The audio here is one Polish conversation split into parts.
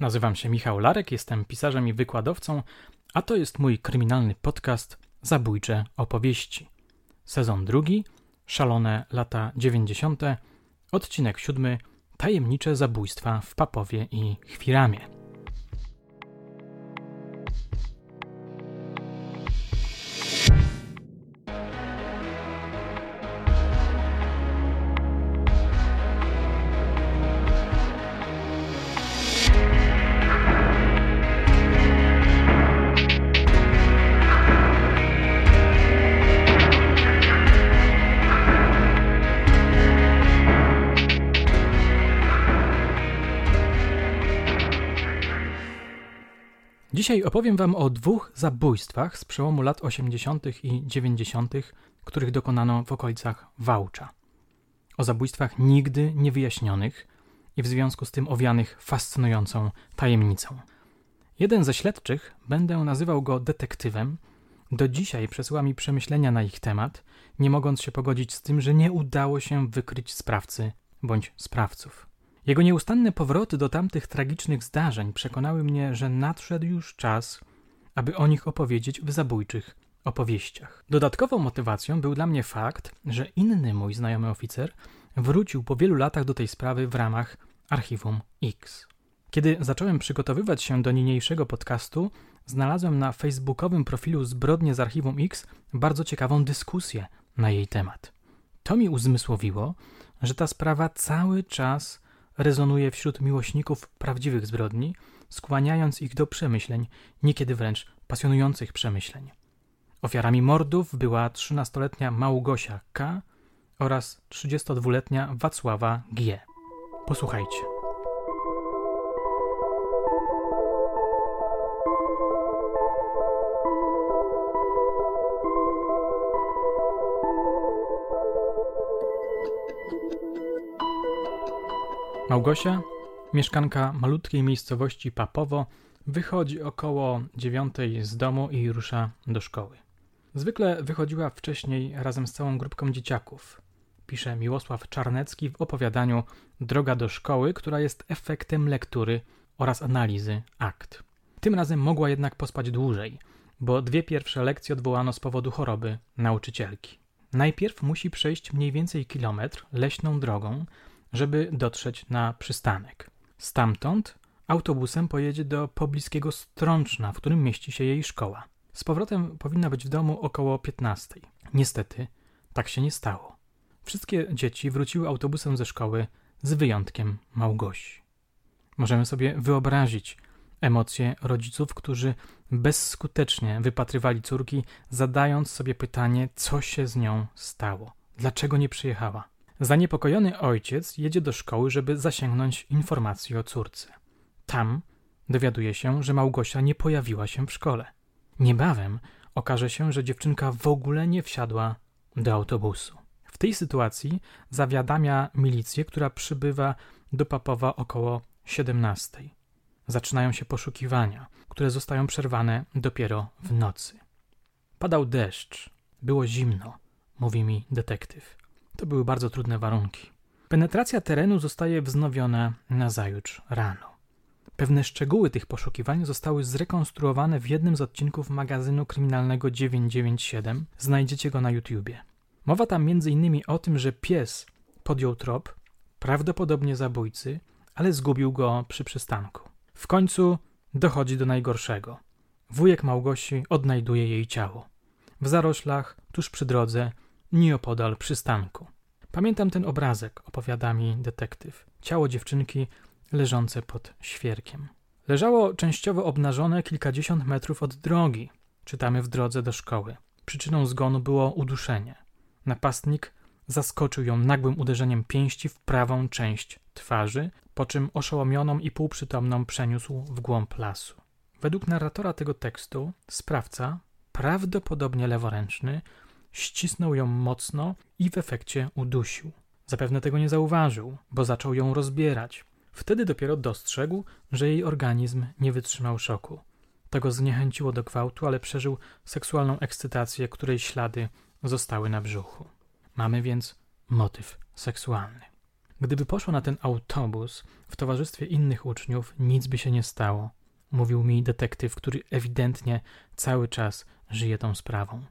Nazywam się Michał Larek, jestem pisarzem i wykładowcą, a to jest mój kryminalny podcast Zabójcze opowieści. Sezon drugi, szalone lata 90., odcinek siódmy, tajemnicze zabójstwa w Papowie i Chwiramie. Dzisiaj opowiem Wam o dwóch zabójstwach z przełomu lat 80. i 90., których dokonano w okolicach Wałcza. O zabójstwach nigdy niewyjaśnionych i w związku z tym owianych fascynującą tajemnicą. Jeden ze śledczych, będę nazywał go detektywem, do dzisiaj przesyła mi przemyślenia na ich temat, nie mogąc się pogodzić z tym, że nie udało się wykryć sprawcy bądź sprawców. Jego nieustanne powroty do tamtych tragicznych zdarzeń przekonały mnie, że nadszedł już czas, aby o nich opowiedzieć w zabójczych opowieściach. Dodatkową motywacją był dla mnie fakt, że inny mój znajomy oficer wrócił po wielu latach do tej sprawy w ramach Archiwum X. Kiedy zacząłem przygotowywać się do niniejszego podcastu, znalazłem na facebookowym profilu Zbrodnie z Archiwum X bardzo ciekawą dyskusję na jej temat. To mi uzmysłowiło, że ta sprawa cały czas rezonuje wśród miłośników prawdziwych zbrodni, skłaniając ich do przemyśleń, niekiedy wręcz pasjonujących przemyśleń. Ofiarami mordów była 13-letnia Małgosia K. oraz 32-letnia Wacława G. Posłuchajcie. Małgosia, mieszkanka malutkiej miejscowości Papowo, wychodzi około dziewiątej z domu i rusza do szkoły. Zwykle wychodziła wcześniej razem z całą grupką dzieciaków. Pisze Miłosław Czarnecki w opowiadaniu Droga do szkoły, która jest efektem lektury oraz analizy akt. Tym razem mogła jednak pospać dłużej, bo dwie pierwsze lekcje odwołano z powodu choroby nauczycielki. Najpierw musi przejść mniej więcej kilometr leśną drogą, żeby dotrzeć na przystanek. Stamtąd autobusem pojedzie do pobliskiego Strączna, w którym mieści się jej szkoła. Z powrotem powinna być w domu około 15. Niestety, tak się nie stało. Wszystkie dzieci wróciły autobusem ze szkoły, z wyjątkiem Małgosi. Możemy sobie wyobrazić emocje rodziców, którzy bezskutecznie wypatrywali córki, zadając sobie pytanie, co się z nią stało, dlaczego nie przyjechała. Zaniepokojony ojciec jedzie do szkoły, żeby zasięgnąć informacji o córce. Tam dowiaduje się, że Małgosia nie pojawiła się w szkole. Niebawem okaże się, że dziewczynka w ogóle nie wsiadła do autobusu. W tej sytuacji zawiadamia milicję, która przybywa do Papowa około 17. Zaczynają się poszukiwania, które zostają przerwane dopiero w nocy. Padał deszcz, było zimno, mówi mi detektyw. To były bardzo trudne warunki. Penetracja terenu zostaje wznowiona na zajutrz rano. Pewne szczegóły tych poszukiwań zostały zrekonstruowane w jednym z odcinków magazynu kryminalnego 997. Znajdziecie go na YouTubie. Mowa tam m.in. o tym, że pies podjął trop, prawdopodobnie zabójcy, ale zgubił go przy przystanku. W końcu dochodzi do najgorszego. Wujek Małgosi odnajduje jej ciało. W zaroślach, tuż przy drodze, nieopodal przystanku. Pamiętam ten obrazek, opowiada mi detektyw. Ciało dziewczynki leżące pod świerkiem. Leżało częściowo obnażone kilkadziesiąt metrów od drogi, czytamy w drodze do szkoły. Przyczyną zgonu było uduszenie. Napastnik zaskoczył ją nagłym uderzeniem pięści w prawą część twarzy, po czym oszołomioną i półprzytomną przeniósł w głąb lasu. Według narratora tego tekstu, sprawca, prawdopodobnie leworęczny, ścisnął ją mocno i w efekcie udusił. Zapewne tego nie zauważył, bo zaczął ją rozbierać. Wtedy dopiero dostrzegł, że jej organizm nie wytrzymał szoku. To go zniechęciło do gwałtu, ale przeżył seksualną ekscytację, której ślady zostały na brzuchu. Mamy więc motyw seksualny. Gdyby poszła na ten autobus w towarzystwie innych uczniów, nic by się nie stało, mówił mi detektyw, który ewidentnie cały czas żyje tą sprawą.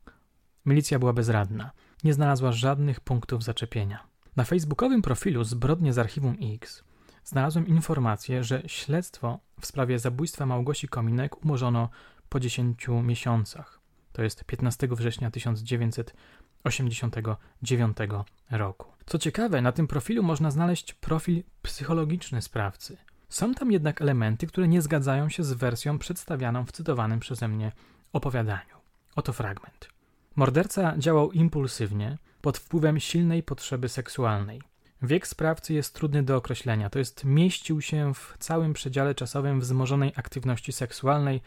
Milicja była bezradna. Nie znalazła żadnych punktów zaczepienia. Na facebookowym profilu Zbrodnie z Archiwum X znalazłem informację, że śledztwo w sprawie zabójstwa Małgosi Kominek umorzono po 10 miesiącach. To jest 15 września 1989 roku. Co ciekawe, na tym profilu można znaleźć profil psychologiczny sprawcy. Są tam jednak elementy, które nie zgadzają się z wersją przedstawianą w cytowanym przeze mnie opowiadaniu. Oto fragment. Morderca działał impulsywnie, pod wpływem silnej potrzeby seksualnej. Wiek sprawcy jest trudny do określenia, to jest mieścił się w całym przedziale czasowym wzmożonej aktywności seksualnej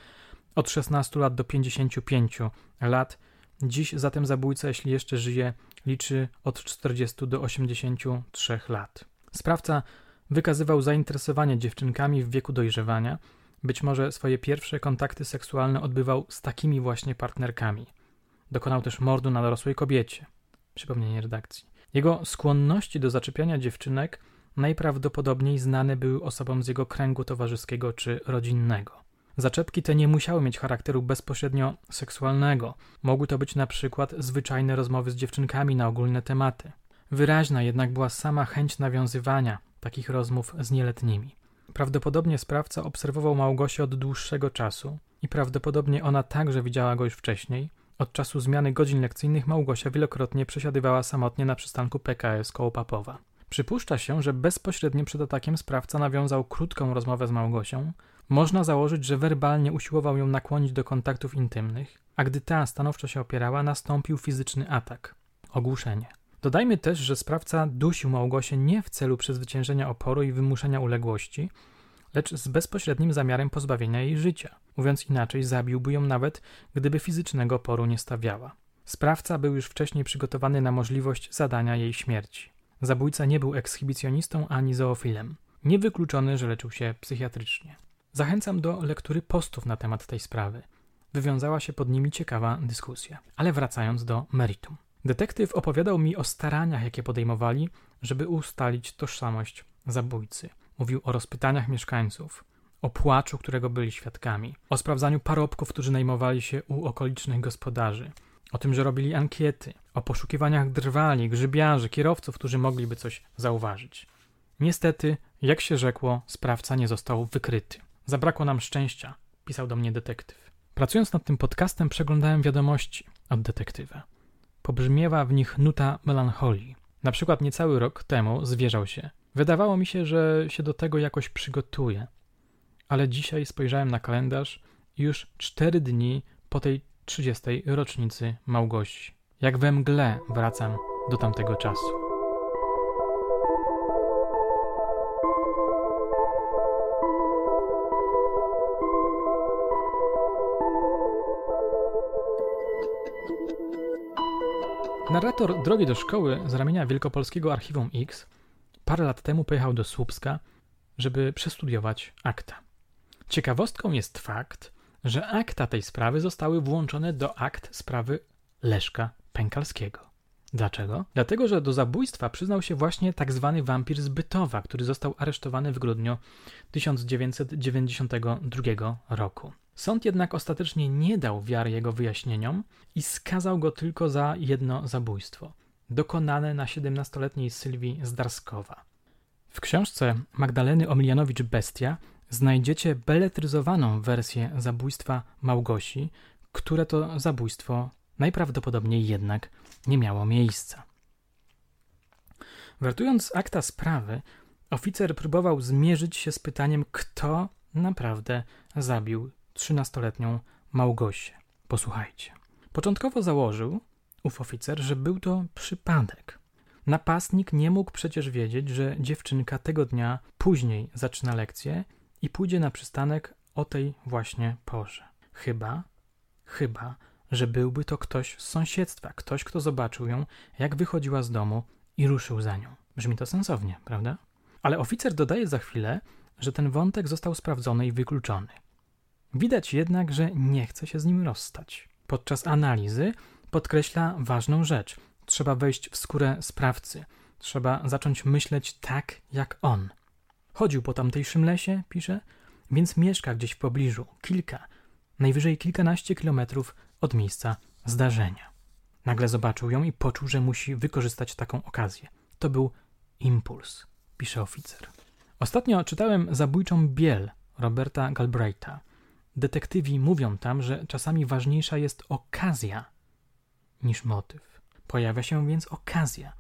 od 16 lat do 55 lat. Dziś zatem zabójca, jeśli jeszcze żyje, liczy od 40 do 83 lat. Sprawca wykazywał zainteresowanie dziewczynkami w wieku dojrzewania, być może swoje pierwsze kontakty seksualne odbywał z takimi właśnie partnerkami. Dokonał też mordu na dorosłej kobiecie. Przypomnienie redakcji. Jego skłonności do zaczepiania dziewczynek najprawdopodobniej znane były osobom z jego kręgu towarzyskiego czy rodzinnego. Zaczepki te nie musiały mieć charakteru bezpośrednio seksualnego. Mogły to być na przykład zwyczajne rozmowy z dziewczynkami na ogólne tematy. Wyraźna jednak była sama chęć nawiązywania takich rozmów z nieletnimi. Prawdopodobnie sprawca obserwował Małgosię od dłuższego czasu i prawdopodobnie ona także widziała go już wcześniej. Od czasu zmiany godzin lekcyjnych Małgosia wielokrotnie przesiadywała samotnie na przystanku PKS koło Papowa. Przypuszcza się, że bezpośrednio przed atakiem sprawca nawiązał krótką rozmowę z Małgosią. Można założyć, że werbalnie usiłował ją nakłonić do kontaktów intymnych, a gdy ta stanowczo się opierała, nastąpił fizyczny atak ogłuszenie. Dodajmy też, że sprawca dusił Małgosię nie w celu przezwyciężenia oporu i wymuszenia uległości, lecz z bezpośrednim zamiarem pozbawienia jej życia. Mówiąc inaczej, zabiłby ją nawet, gdyby fizycznego oporu nie stawiała. Sprawca był już wcześniej przygotowany na możliwość zadania jej śmierci. Zabójca nie był ekshibicjonistą ani zoofilem. Niewykluczony, że leczył się psychiatrycznie. Zachęcam do lektury postów na temat tej sprawy. Wywiązała się pod nimi ciekawa dyskusja. Ale wracając do meritum. Detektyw opowiadał mi o staraniach, jakie podejmowali, żeby ustalić tożsamość zabójcy. Mówił o rozpytaniach mieszkańców, o płaczu, którego byli świadkami, o sprawdzaniu parobków, którzy najmowali się u okolicznych gospodarzy, o tym, że robili ankiety, o poszukiwaniach drwali, grzybiarzy, kierowców, którzy mogliby coś zauważyć. Niestety, jak się rzekło, sprawca nie został wykryty. Zabrakło nam szczęścia, pisał do mnie detektyw. Pracując nad tym podcastem, przeglądałem wiadomości od detektywa. Pobrzmiewa w nich nuta melancholii. Na przykład niecały rok temu zwierzał się. Wydawało mi się, że się do tego jakoś przygotuje. Ale dzisiaj spojrzałem na kalendarz i już cztery dni po tej trzydziestej rocznicy Małgosi. Jak we mgle wracam do tamtego czasu. Narrator Drogi do szkoły z ramienia Wielkopolskiego Archiwum X parę lat temu pojechał do Słupska, żeby przestudiować akta. Ciekawostką jest fakt, że akta tej sprawy zostały włączone do akt sprawy Leszka Pękalskiego. Dlaczego? Dlatego, że do zabójstwa przyznał się właśnie tak zwany wampir z Bytowa, który został aresztowany w grudniu 1992 roku. Sąd jednak ostatecznie nie dał wiary jego wyjaśnieniom i skazał go tylko za jedno zabójstwo, dokonane na 17-letniej Sylwii Zdarskowa. W książce Magdaleny Omilianowicz-Bestia znajdziecie beletryzowaną wersję zabójstwa Małgosi, które to zabójstwo najprawdopodobniej jednak nie miało miejsca. Wertując akta sprawy, oficer próbował zmierzyć się z pytaniem, kto naprawdę zabił trzynastoletnią Małgosię. Posłuchajcie. Początkowo założył ów oficer, że był to przypadek. Napastnik nie mógł przecież wiedzieć, że dziewczynka tego dnia później zaczyna lekcję i pójdzie na przystanek o tej właśnie porze. Chyba, chyba, że byłby to ktoś z sąsiedztwa, ktoś, kto zobaczył ją, jak wychodziła z domu i ruszył za nią. Brzmi to sensownie, prawda? Ale oficer dodaje za chwilę, że ten wątek został sprawdzony i wykluczony. Widać jednak, że nie chce się z nim rozstać. Podczas analizy podkreśla ważną rzecz. Trzeba wejść w skórę sprawcy. Trzeba zacząć myśleć tak jak on. Chodził po tamtejszym lesie, pisze, więc mieszka gdzieś w pobliżu, kilka, najwyżej kilkanaście kilometrów od miejsca zdarzenia. Nagle zobaczył ją i poczuł, że musi wykorzystać taką okazję. To był impuls, pisze oficer. Ostatnio czytałem Zabójczą Biel Roberta Galbraitha. Detektywi mówią tam, że czasami ważniejsza jest okazja niż motyw. Pojawia się więc okazja.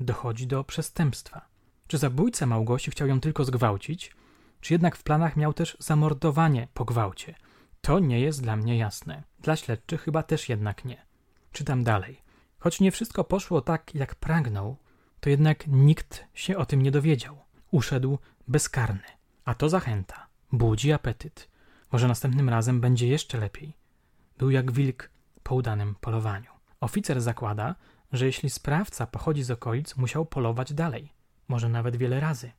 Dochodzi do przestępstwa. Czy zabójca Małgosi chciał ją tylko zgwałcić, czy jednak w planach miał też zamordowanie po gwałcie? To nie jest dla mnie jasne. Dla śledczych chyba też jednak nie. Czytam dalej. Choć nie wszystko poszło tak, jak pragnął, to jednak nikt się o tym nie dowiedział. Uszedł bezkarny. A to zachęta. Budzi apetyt. Może następnym razem będzie jeszcze lepiej. Był jak wilk po udanym polowaniu. Oficer zakłada, że jeśli sprawca pochodzi z okolic, musiał polować dalej. Może nawet wiele razy.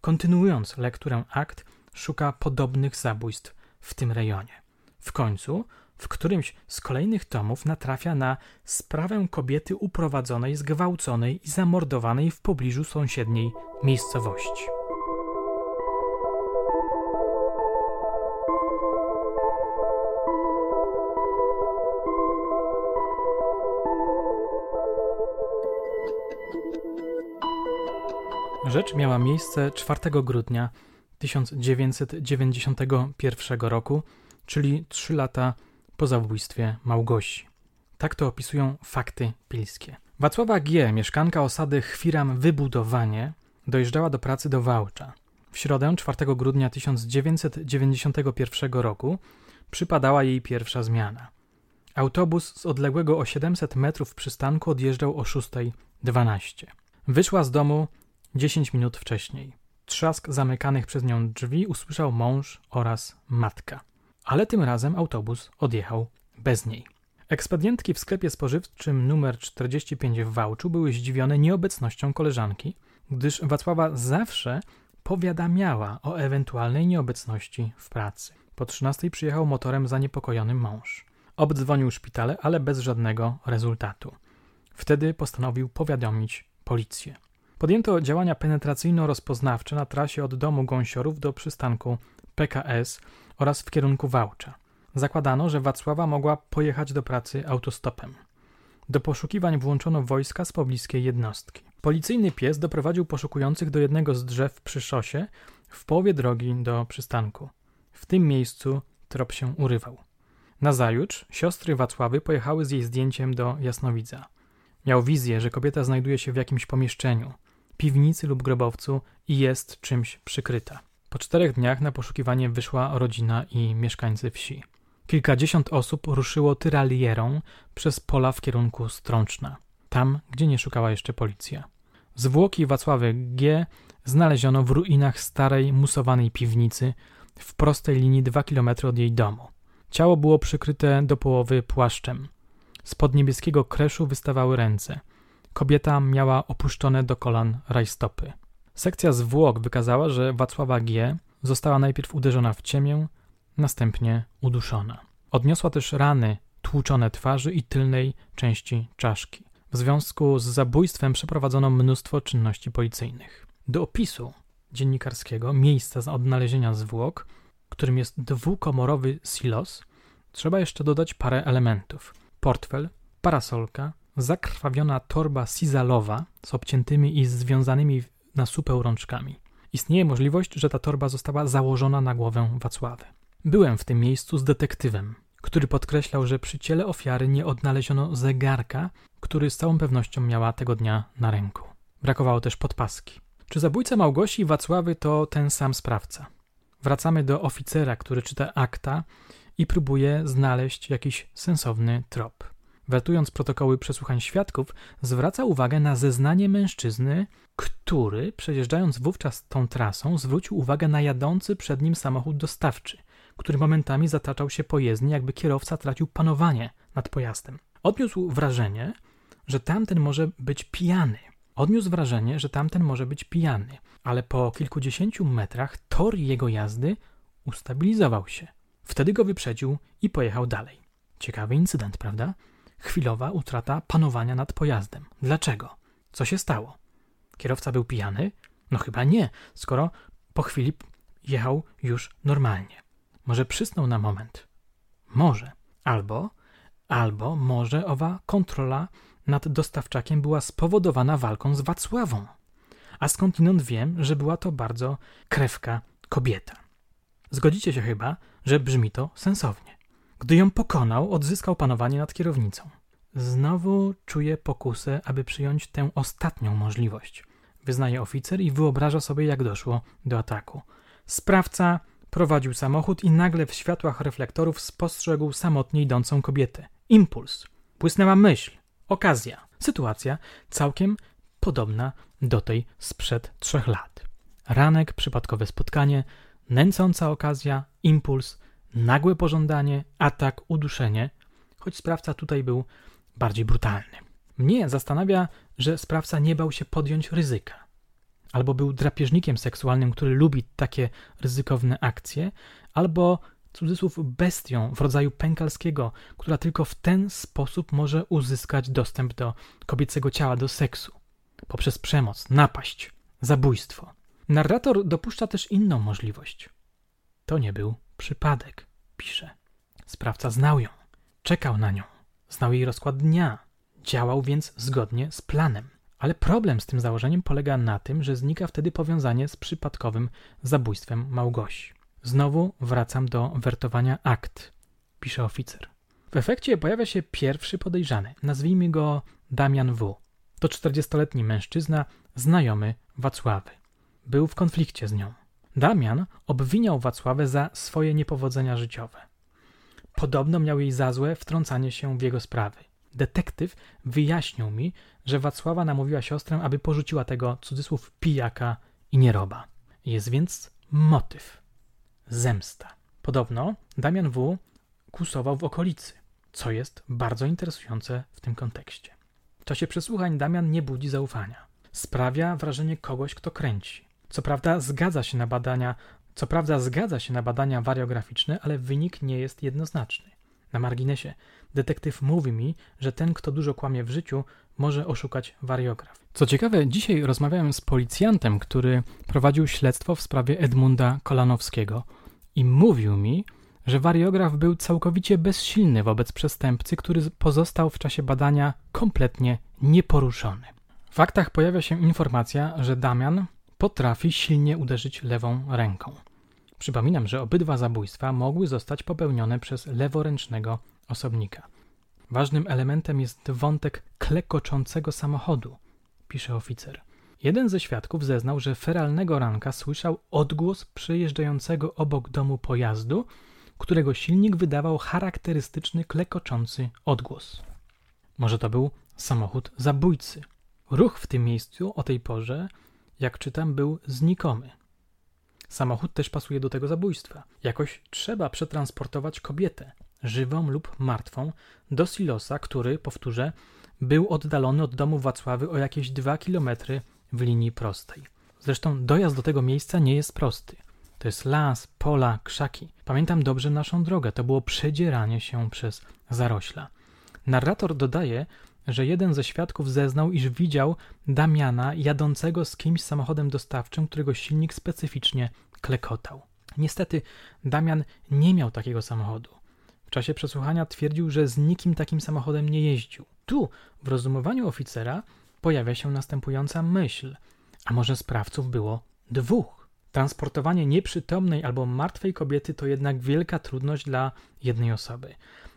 Kontynuując lekturę akt, szuka podobnych zabójstw w tym rejonie. W końcu, w którymś z kolejnych tomów natrafia na sprawę kobiety uprowadzonej, zgwałconej i zamordowanej w pobliżu sąsiedniej miejscowości. Rzecz miała miejsce 4 grudnia 1991 roku, czyli trzy lata po zabójstwie Małgosi. Tak to opisują fakty pilskie. Wacława G., mieszkanka osady Chwiram Wybudowanie, dojeżdżała do pracy do Wałcza. W środę 4 grudnia 1991 roku przypadała jej pierwsza zmiana. Autobus z odległego o 700 metrów przystanku odjeżdżał o 6.12. Wyszła z domu 10 minut wcześniej. Trzask zamykanych przez nią drzwi usłyszał mąż oraz matka. Ale tym razem autobus odjechał bez niej. Ekspedientki w sklepie spożywczym numer 45 w Wałczu były zdziwione nieobecnością koleżanki, gdyż Wacława zawsze powiadamiała o ewentualnej nieobecności w pracy. Po 13 przyjechał motorem zaniepokojony mąż. Obdzwonił szpitale, ale bez żadnego rezultatu. Wtedy postanowił powiadomić policję. Podjęto działania penetracyjno-rozpoznawcze na trasie od domu Gąsiorów do przystanku PKS oraz w kierunku Wałcza. Zakładano, że Wacława mogła pojechać do pracy autostopem. Do poszukiwań włączono wojska z pobliskiej jednostki. Policyjny pies doprowadził poszukujących do jednego z drzew przy szosie w połowie drogi do przystanku. W tym miejscu trop się urywał. Nazajutrz siostry Wacławy pojechały z jej zdjęciem do Jasnowidza. Miał wizję, że kobieta znajduje się w jakimś pomieszczeniu piwnicy lub grobowcu i jest czymś przykryta. Po czterech dniach na poszukiwanie wyszła rodzina i mieszkańcy wsi. Kilkadziesiąt osób ruszyło tyralierą przez pola w kierunku Strączna, tam, gdzie nie szukała jeszcze policja. Zwłoki Wacławy G. znaleziono w ruinach starej, musowanej piwnicy w prostej linii dwa kilometry od jej domu. Ciało było przykryte do połowy płaszczem. Spod niebieskiego kreszu wystawały ręce – Kobieta miała opuszczone do kolan rajstopy. Sekcja zwłok wykazała, że Wacława G. została najpierw uderzona w ciemię, następnie uduszona. Odniosła też rany tłuczone twarzy i tylnej części czaszki. W związku z zabójstwem przeprowadzono mnóstwo czynności policyjnych. Do opisu dziennikarskiego miejsca odnalezienia zwłok, którym jest dwukomorowy silos, trzeba jeszcze dodać parę elementów: portfel, parasolka, zakrwawiona torba sizalowa z obciętymi i związanymi na supę rączkami. Istnieje możliwość, że ta torba została założona na głowę Wacławy. Byłem w tym miejscu z detektywem, który podkreślał, że przy ciele ofiary nie odnaleziono zegarka, który z całą pewnością miała tego dnia na ręku. Brakowało też podpaski. Czy zabójca Małgosi i Wacławy to ten sam sprawca? Wracamy do oficera, który czyta akta i próbuje znaleźć jakiś sensowny trop wertując protokoły przesłuchań świadków, zwraca uwagę na zeznanie mężczyzny, który, przejeżdżając wówczas tą trasą, zwrócił uwagę na jadący przed nim samochód dostawczy, który momentami zataczał się po jezdni, jakby kierowca tracił panowanie nad pojazdem. Odniósł wrażenie, że tamten może być pijany. Odniósł wrażenie, że tamten może być pijany, ale po kilkudziesięciu metrach tor jego jazdy ustabilizował się. Wtedy go wyprzedził i pojechał dalej. Ciekawy incydent, prawda? Chwilowa utrata panowania nad pojazdem. Dlaczego? Co się stało? Kierowca był pijany? No chyba nie, skoro po chwili jechał już normalnie. Może przysnął na moment. Może. Albo, albo może owa kontrola nad dostawczakiem była spowodowana walką z Wacławą. A skądinąd wiem, że była to bardzo krewka kobieta. Zgodzicie się chyba, że brzmi to sensownie. Gdy ją pokonał, odzyskał panowanie nad kierownicą. Znowu czuję pokusę, aby przyjąć tę ostatnią możliwość. Wyznaje oficer i wyobraża sobie, jak doszło do ataku. Sprawca prowadził samochód i nagle w światłach reflektorów spostrzegł samotnie idącą kobietę. Impuls. Błysnęła myśl. Okazja. Sytuacja całkiem podobna do tej sprzed trzech lat. Ranek, przypadkowe spotkanie, nęcąca okazja, impuls, nagłe pożądanie, atak, uduszenie, choć sprawca tutaj był bardziej brutalny. Mnie zastanawia, że sprawca nie bał się podjąć ryzyka. Albo był drapieżnikiem seksualnym, który lubi takie ryzykowne akcje, albo cudzysłów bestią w rodzaju pękalskiego, która tylko w ten sposób może uzyskać dostęp do kobiecego ciała, do seksu. Poprzez przemoc, napaść, zabójstwo. Narrator dopuszcza też inną możliwość. To nie był przypadek, pisze. Sprawca znał ją, czekał na nią, znał jej rozkład dnia, działał więc zgodnie z planem. Ale problem z tym założeniem polega na tym, że znika wtedy powiązanie z przypadkowym zabójstwem Małgosi. Znowu wracam do wertowania akt, pisze oficer. W efekcie pojawia się pierwszy podejrzany, nazwijmy go Damian W. To 40-letni mężczyzna, znajomy Wacławy. Był w konflikcie z nią. Damian obwiniał Wacławę za swoje niepowodzenia życiowe. Podobno miał jej za złe wtrącanie się w jego sprawy. Detektyw wyjaśnił mi, że Wacława namówiła siostrę, aby porzuciła tego cudzysłów pijaka i nieroba. Jest więc motyw. Zemsta. Podobno Damian W. kusował w okolicy, co jest bardzo interesujące w tym kontekście. W czasie przesłuchań Damian nie budzi zaufania. Sprawia wrażenie kogoś, kto kręci. Co prawda zgadza się na badania, co prawda zgadza się na badania wariograficzne, ale wynik nie jest jednoznaczny. Na marginesie, detektyw mówi mi, że ten, kto dużo kłamie w życiu, może oszukać wariograf. Co ciekawe, dzisiaj rozmawiałem z policjantem, który prowadził śledztwo w sprawie Edmunda Kolanowskiego i mówił mi, że wariograf był całkowicie bezsilny wobec przestępcy, który pozostał w czasie badania kompletnie nieporuszony. W faktach pojawia się informacja, że Damian potrafi silnie uderzyć lewą ręką. Przypominam, że obydwa zabójstwa mogły zostać popełnione przez leworęcznego osobnika. Ważnym elementem jest wątek klekoczącego samochodu, pisze oficer. Jeden ze świadków zeznał, że feralnego ranka słyszał odgłos przejeżdżającego obok domu pojazdu, którego silnik wydawał charakterystyczny klekoczący odgłos. Może to był samochód zabójcy. Ruch w tym miejscu o tej porze, jak czytam, był znikomy. Samochód też pasuje do tego zabójstwa. Jakoś trzeba przetransportować kobietę, żywą lub martwą, do silosa, który, powtórzę, był oddalony od domu Wacławy o jakieś dwa kilometry w linii prostej. Zresztą dojazd do tego miejsca nie jest prosty. To jest las, pola, krzaki. Pamiętam dobrze naszą drogę. To było przedzieranie się przez zarośla. Narrator dodaje, że jeden ze świadków zeznał, iż widział Damiana jadącego z kimś samochodem dostawczym, którego silnik specyficznie klekotał. Niestety, Damian nie miał takiego samochodu. W czasie przesłuchania twierdził, że z nikim takim samochodem nie jeździł. Tu, w rozumowaniu oficera, pojawia się następująca myśl: a może sprawców było dwóch? Transportowanie nieprzytomnej albo martwej kobiety to jednak wielka trudność dla jednej osoby.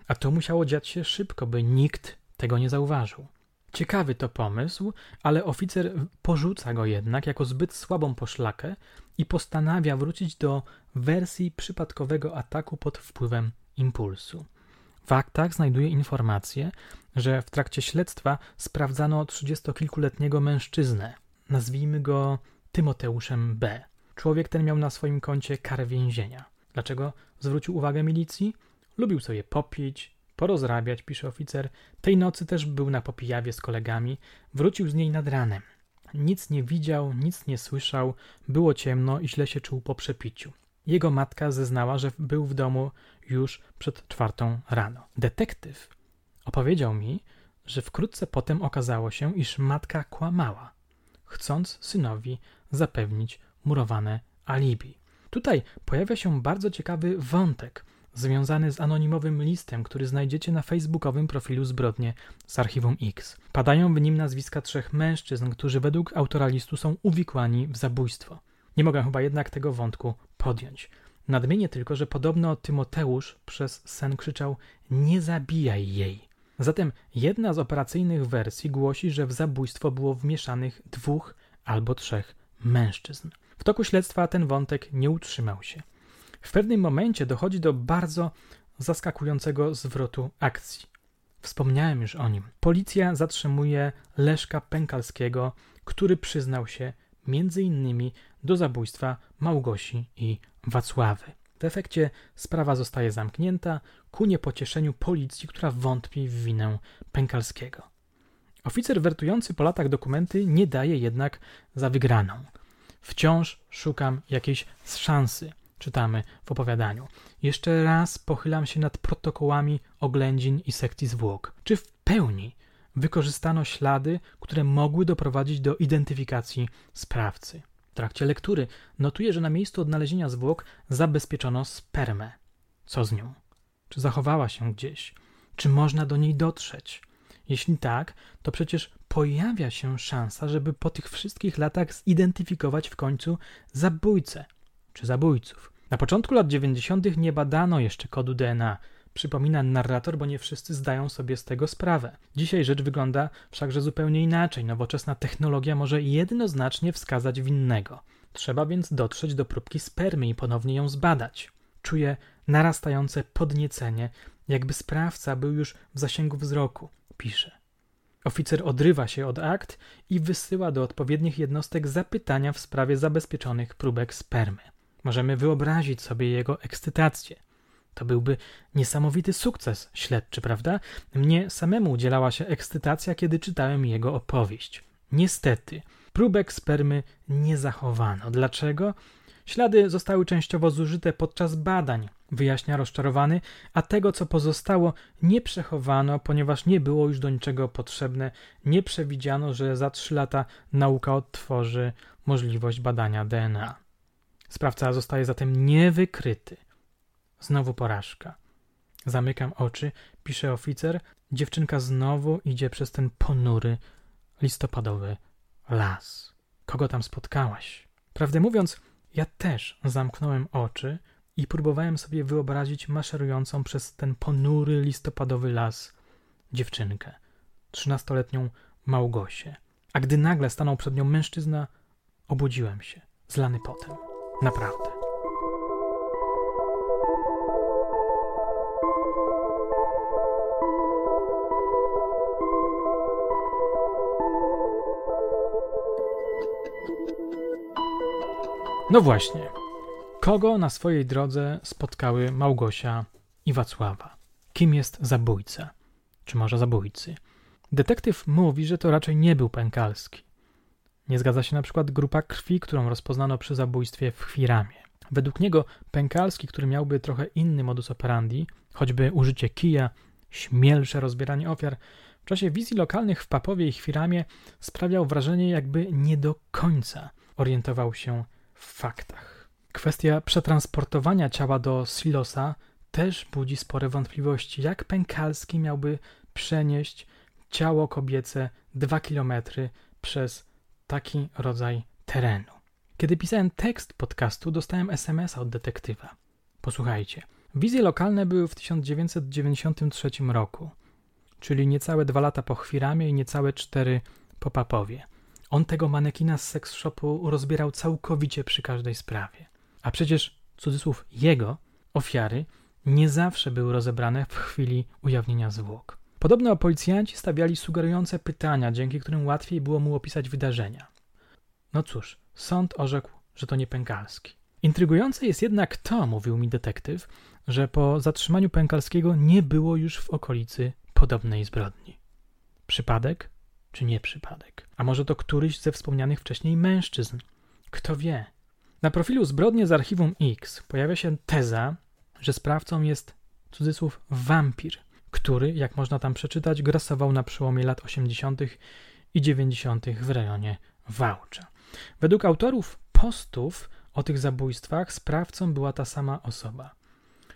A to musiało dziać się szybko, by nikt tego nie zauważył. Ciekawy to pomysł, ale oficer porzuca go jednak jako zbyt słabą poszlakę i postanawia wrócić do wersji przypadkowego ataku pod wpływem impulsu. W aktach znajduje informację, że w trakcie śledztwa sprawdzano trzydziestokilkuletniego mężczyznę. Nazwijmy go Tymoteuszem B. Człowiek ten miał na swoim koncie karę więzienia. Dlaczego zwrócił uwagę milicji? Lubił sobie popić, porozrabiać, pisze oficer. Tej nocy też był na popijawie z kolegami. Wrócił z niej nad ranem. Nic nie widział, nic nie słyszał, było ciemno i źle się czuł po przepiciu. Jego matka zeznała, że był w domu już przed czwartą rano. Detektyw opowiedział mi, że wkrótce potem okazało się, iż matka kłamała. chcąc synowi zapewnić murowane alibi. Tutaj pojawia się bardzo ciekawy wątek związany z anonimowym listem, który znajdziecie na facebookowym profilu Zbrodnie z Archiwum X. Padają w nim nazwiska trzech mężczyzn, którzy według autora listu są uwikłani w zabójstwo. Nie mogę chyba jednak tego wątku podjąć. Nadmienię tylko, że podobno Tymoteusz przez sen krzyczał: Nie zabijaj jej. Zatem jedna z operacyjnych wersji głosi, że w zabójstwo było wmieszanych dwóch albo trzech mężczyzn. W toku śledztwa ten wątek nie utrzymał się. W pewnym momencie dochodzi do bardzo zaskakującego zwrotu akcji. Wspomniałem już o nim. Policja zatrzymuje Leszka Pękalskiego, który przyznał się innymi do zabójstwa Małgosi i Wacławy. W efekcie sprawa zostaje zamknięta ku niepocieszeniu policji, która wątpi w winę Pękalskiego. Oficer wertujący po latach dokumenty nie daje jednak za wygraną. Wciąż szukam jakiejś szansy, czytamy w opowiadaniu. Jeszcze raz pochylam się nad protokołami oględzin i sekcji zwłok. Czy w pełni wykorzystano ślady, które mogły doprowadzić do identyfikacji sprawcy? W trakcie lektury notuję, że na miejscu odnalezienia zwłok zabezpieczono spermę. Co z nią? Czy zachowała się gdzieś? Czy można do niej dotrzeć? Jeśli tak, to przecież pojawia się szansa, żeby po tych wszystkich latach zidentyfikować w końcu zabójcę czy zabójców. Na początku lat 90. nie badano jeszcze kodu DNA. Przypomina narrator, bo nie wszyscy zdają sobie z tego sprawę. Dzisiaj rzecz wygląda wszakże zupełnie inaczej. Nowoczesna technologia może jednoznacznie wskazać winnego. Trzeba więc dotrzeć do próbki spermy i ponownie ją zbadać. Czuję narastające podniecenie, jakby sprawca był już w zasięgu wzroku, pisze. Oficer odrywa się od akt i wysyła do odpowiednich jednostek zapytania w sprawie zabezpieczonych próbek spermy. Możemy wyobrazić sobie jego ekscytację. To byłby niesamowity sukces śledczy, prawda? Mnie samemu udzielała się ekscytacja, kiedy czytałem jego opowieść. Niestety, próbek spermy nie zachowano. Dlaczego? Ślady zostały częściowo zużyte podczas badań, wyjaśnia rozczarowany, a tego, co pozostało, nie przechowano, ponieważ nie było już do niczego potrzebne. Nie przewidziano, że za trzy lata nauka odtworzy możliwość badania DNA. Sprawca zostaje zatem niewykryty. Znowu porażka. Zamykam oczy, pisze oficer. Dziewczynka znowu idzie przez ten ponury, listopadowy las. Kogo tam spotkałaś? Prawdę mówiąc, ja też zamknąłem oczy i próbowałem sobie wyobrazić maszerującą przez ten ponury listopadowy las dziewczynkę, trzynastoletnią Małgosię. A gdy nagle stanął przed nią mężczyzna, obudziłem się, zlany potem. Naprawdę. No właśnie. Kogo na swojej drodze spotkały Małgosia i Wacława? Kim jest zabójca? Czy może zabójcy? Detektyw mówi, że to raczej nie był Pękalski. Nie zgadza się na przykład grupa krwi, którą rozpoznano przy zabójstwie w Chwiramie. Według niego Pękalski, który miałby trochę inny modus operandi, choćby użycie kija, śmielsze rozbieranie ofiar, w czasie wizji lokalnych w Papowie i Chwiramie sprawiał wrażenie, jakby nie do końca orientował się w faktach. Kwestia przetransportowania ciała do silosa też budzi spore wątpliwości. Jak Pękalski miałby przenieść ciało kobiece dwa kilometry przez taki rodzaj terenu. Kiedy pisałem tekst podcastu, dostałem SMS-a od detektywa. Posłuchajcie. Wizje lokalne były w 1993 roku, czyli niecałe dwa lata po Chwiramie i niecałe cztery po Papowie. On tego manekina z seks shopu rozbierał całkowicie przy każdej sprawie. A przecież, cudzysłów, jego ofiary nie zawsze były rozebrane w chwili ujawnienia zwłok. Podobno policjanci stawiali sugerujące pytania, dzięki którym łatwiej było mu opisać wydarzenia. No cóż, sąd orzekł, że to nie Pękalski. Intrygujące jest jednak to, mówił mi detektyw, że po zatrzymaniu Pękalskiego nie było już w okolicy podobnej zbrodni. Przypadek czy nie przypadek? A może to któryś ze wspomnianych wcześniej mężczyzn? Kto wie? Na profilu zbrodnie z archiwum X pojawia się teza, że sprawcą jest cudzysłów wampir – który, jak można tam przeczytać, grasował na przełomie lat 80. i 90. w rejonie Wałcza. Według autorów postów o tych zabójstwach sprawcą była ta sama osoba.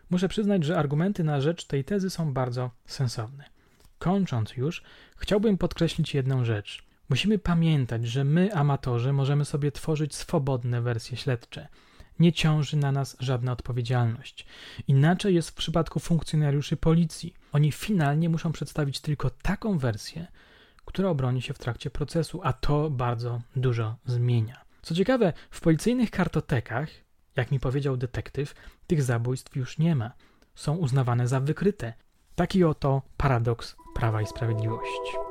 Muszę przyznać, że argumenty na rzecz tej tezy są bardzo sensowne. Kończąc już, chciałbym podkreślić jedną rzecz. Musimy pamiętać, że my, amatorzy, możemy sobie tworzyć swobodne wersje śledcze. Nie ciąży na nas żadna odpowiedzialność. Inaczej jest w przypadku funkcjonariuszy policji. Oni finalnie muszą przedstawić tylko taką wersję, która obroni się w trakcie procesu, a to bardzo dużo zmienia. Co ciekawe, w policyjnych kartotekach, jak mi powiedział detektyw, tych zabójstw już nie ma. Są uznawane za wykryte. Taki oto paradoks Prawa i Sprawiedliwości.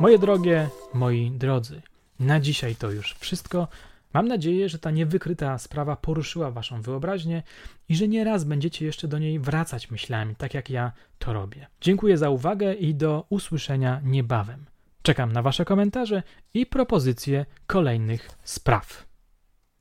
Moje drogie, moi drodzy, na dzisiaj to już wszystko. Mam nadzieję, że ta niewykryta sprawa poruszyła Waszą wyobraźnię i że nie raz będziecie jeszcze do niej wracać myślami, tak jak ja to robię. Dziękuję za uwagę i do usłyszenia niebawem. Czekam na Wasze komentarze i propozycje kolejnych spraw.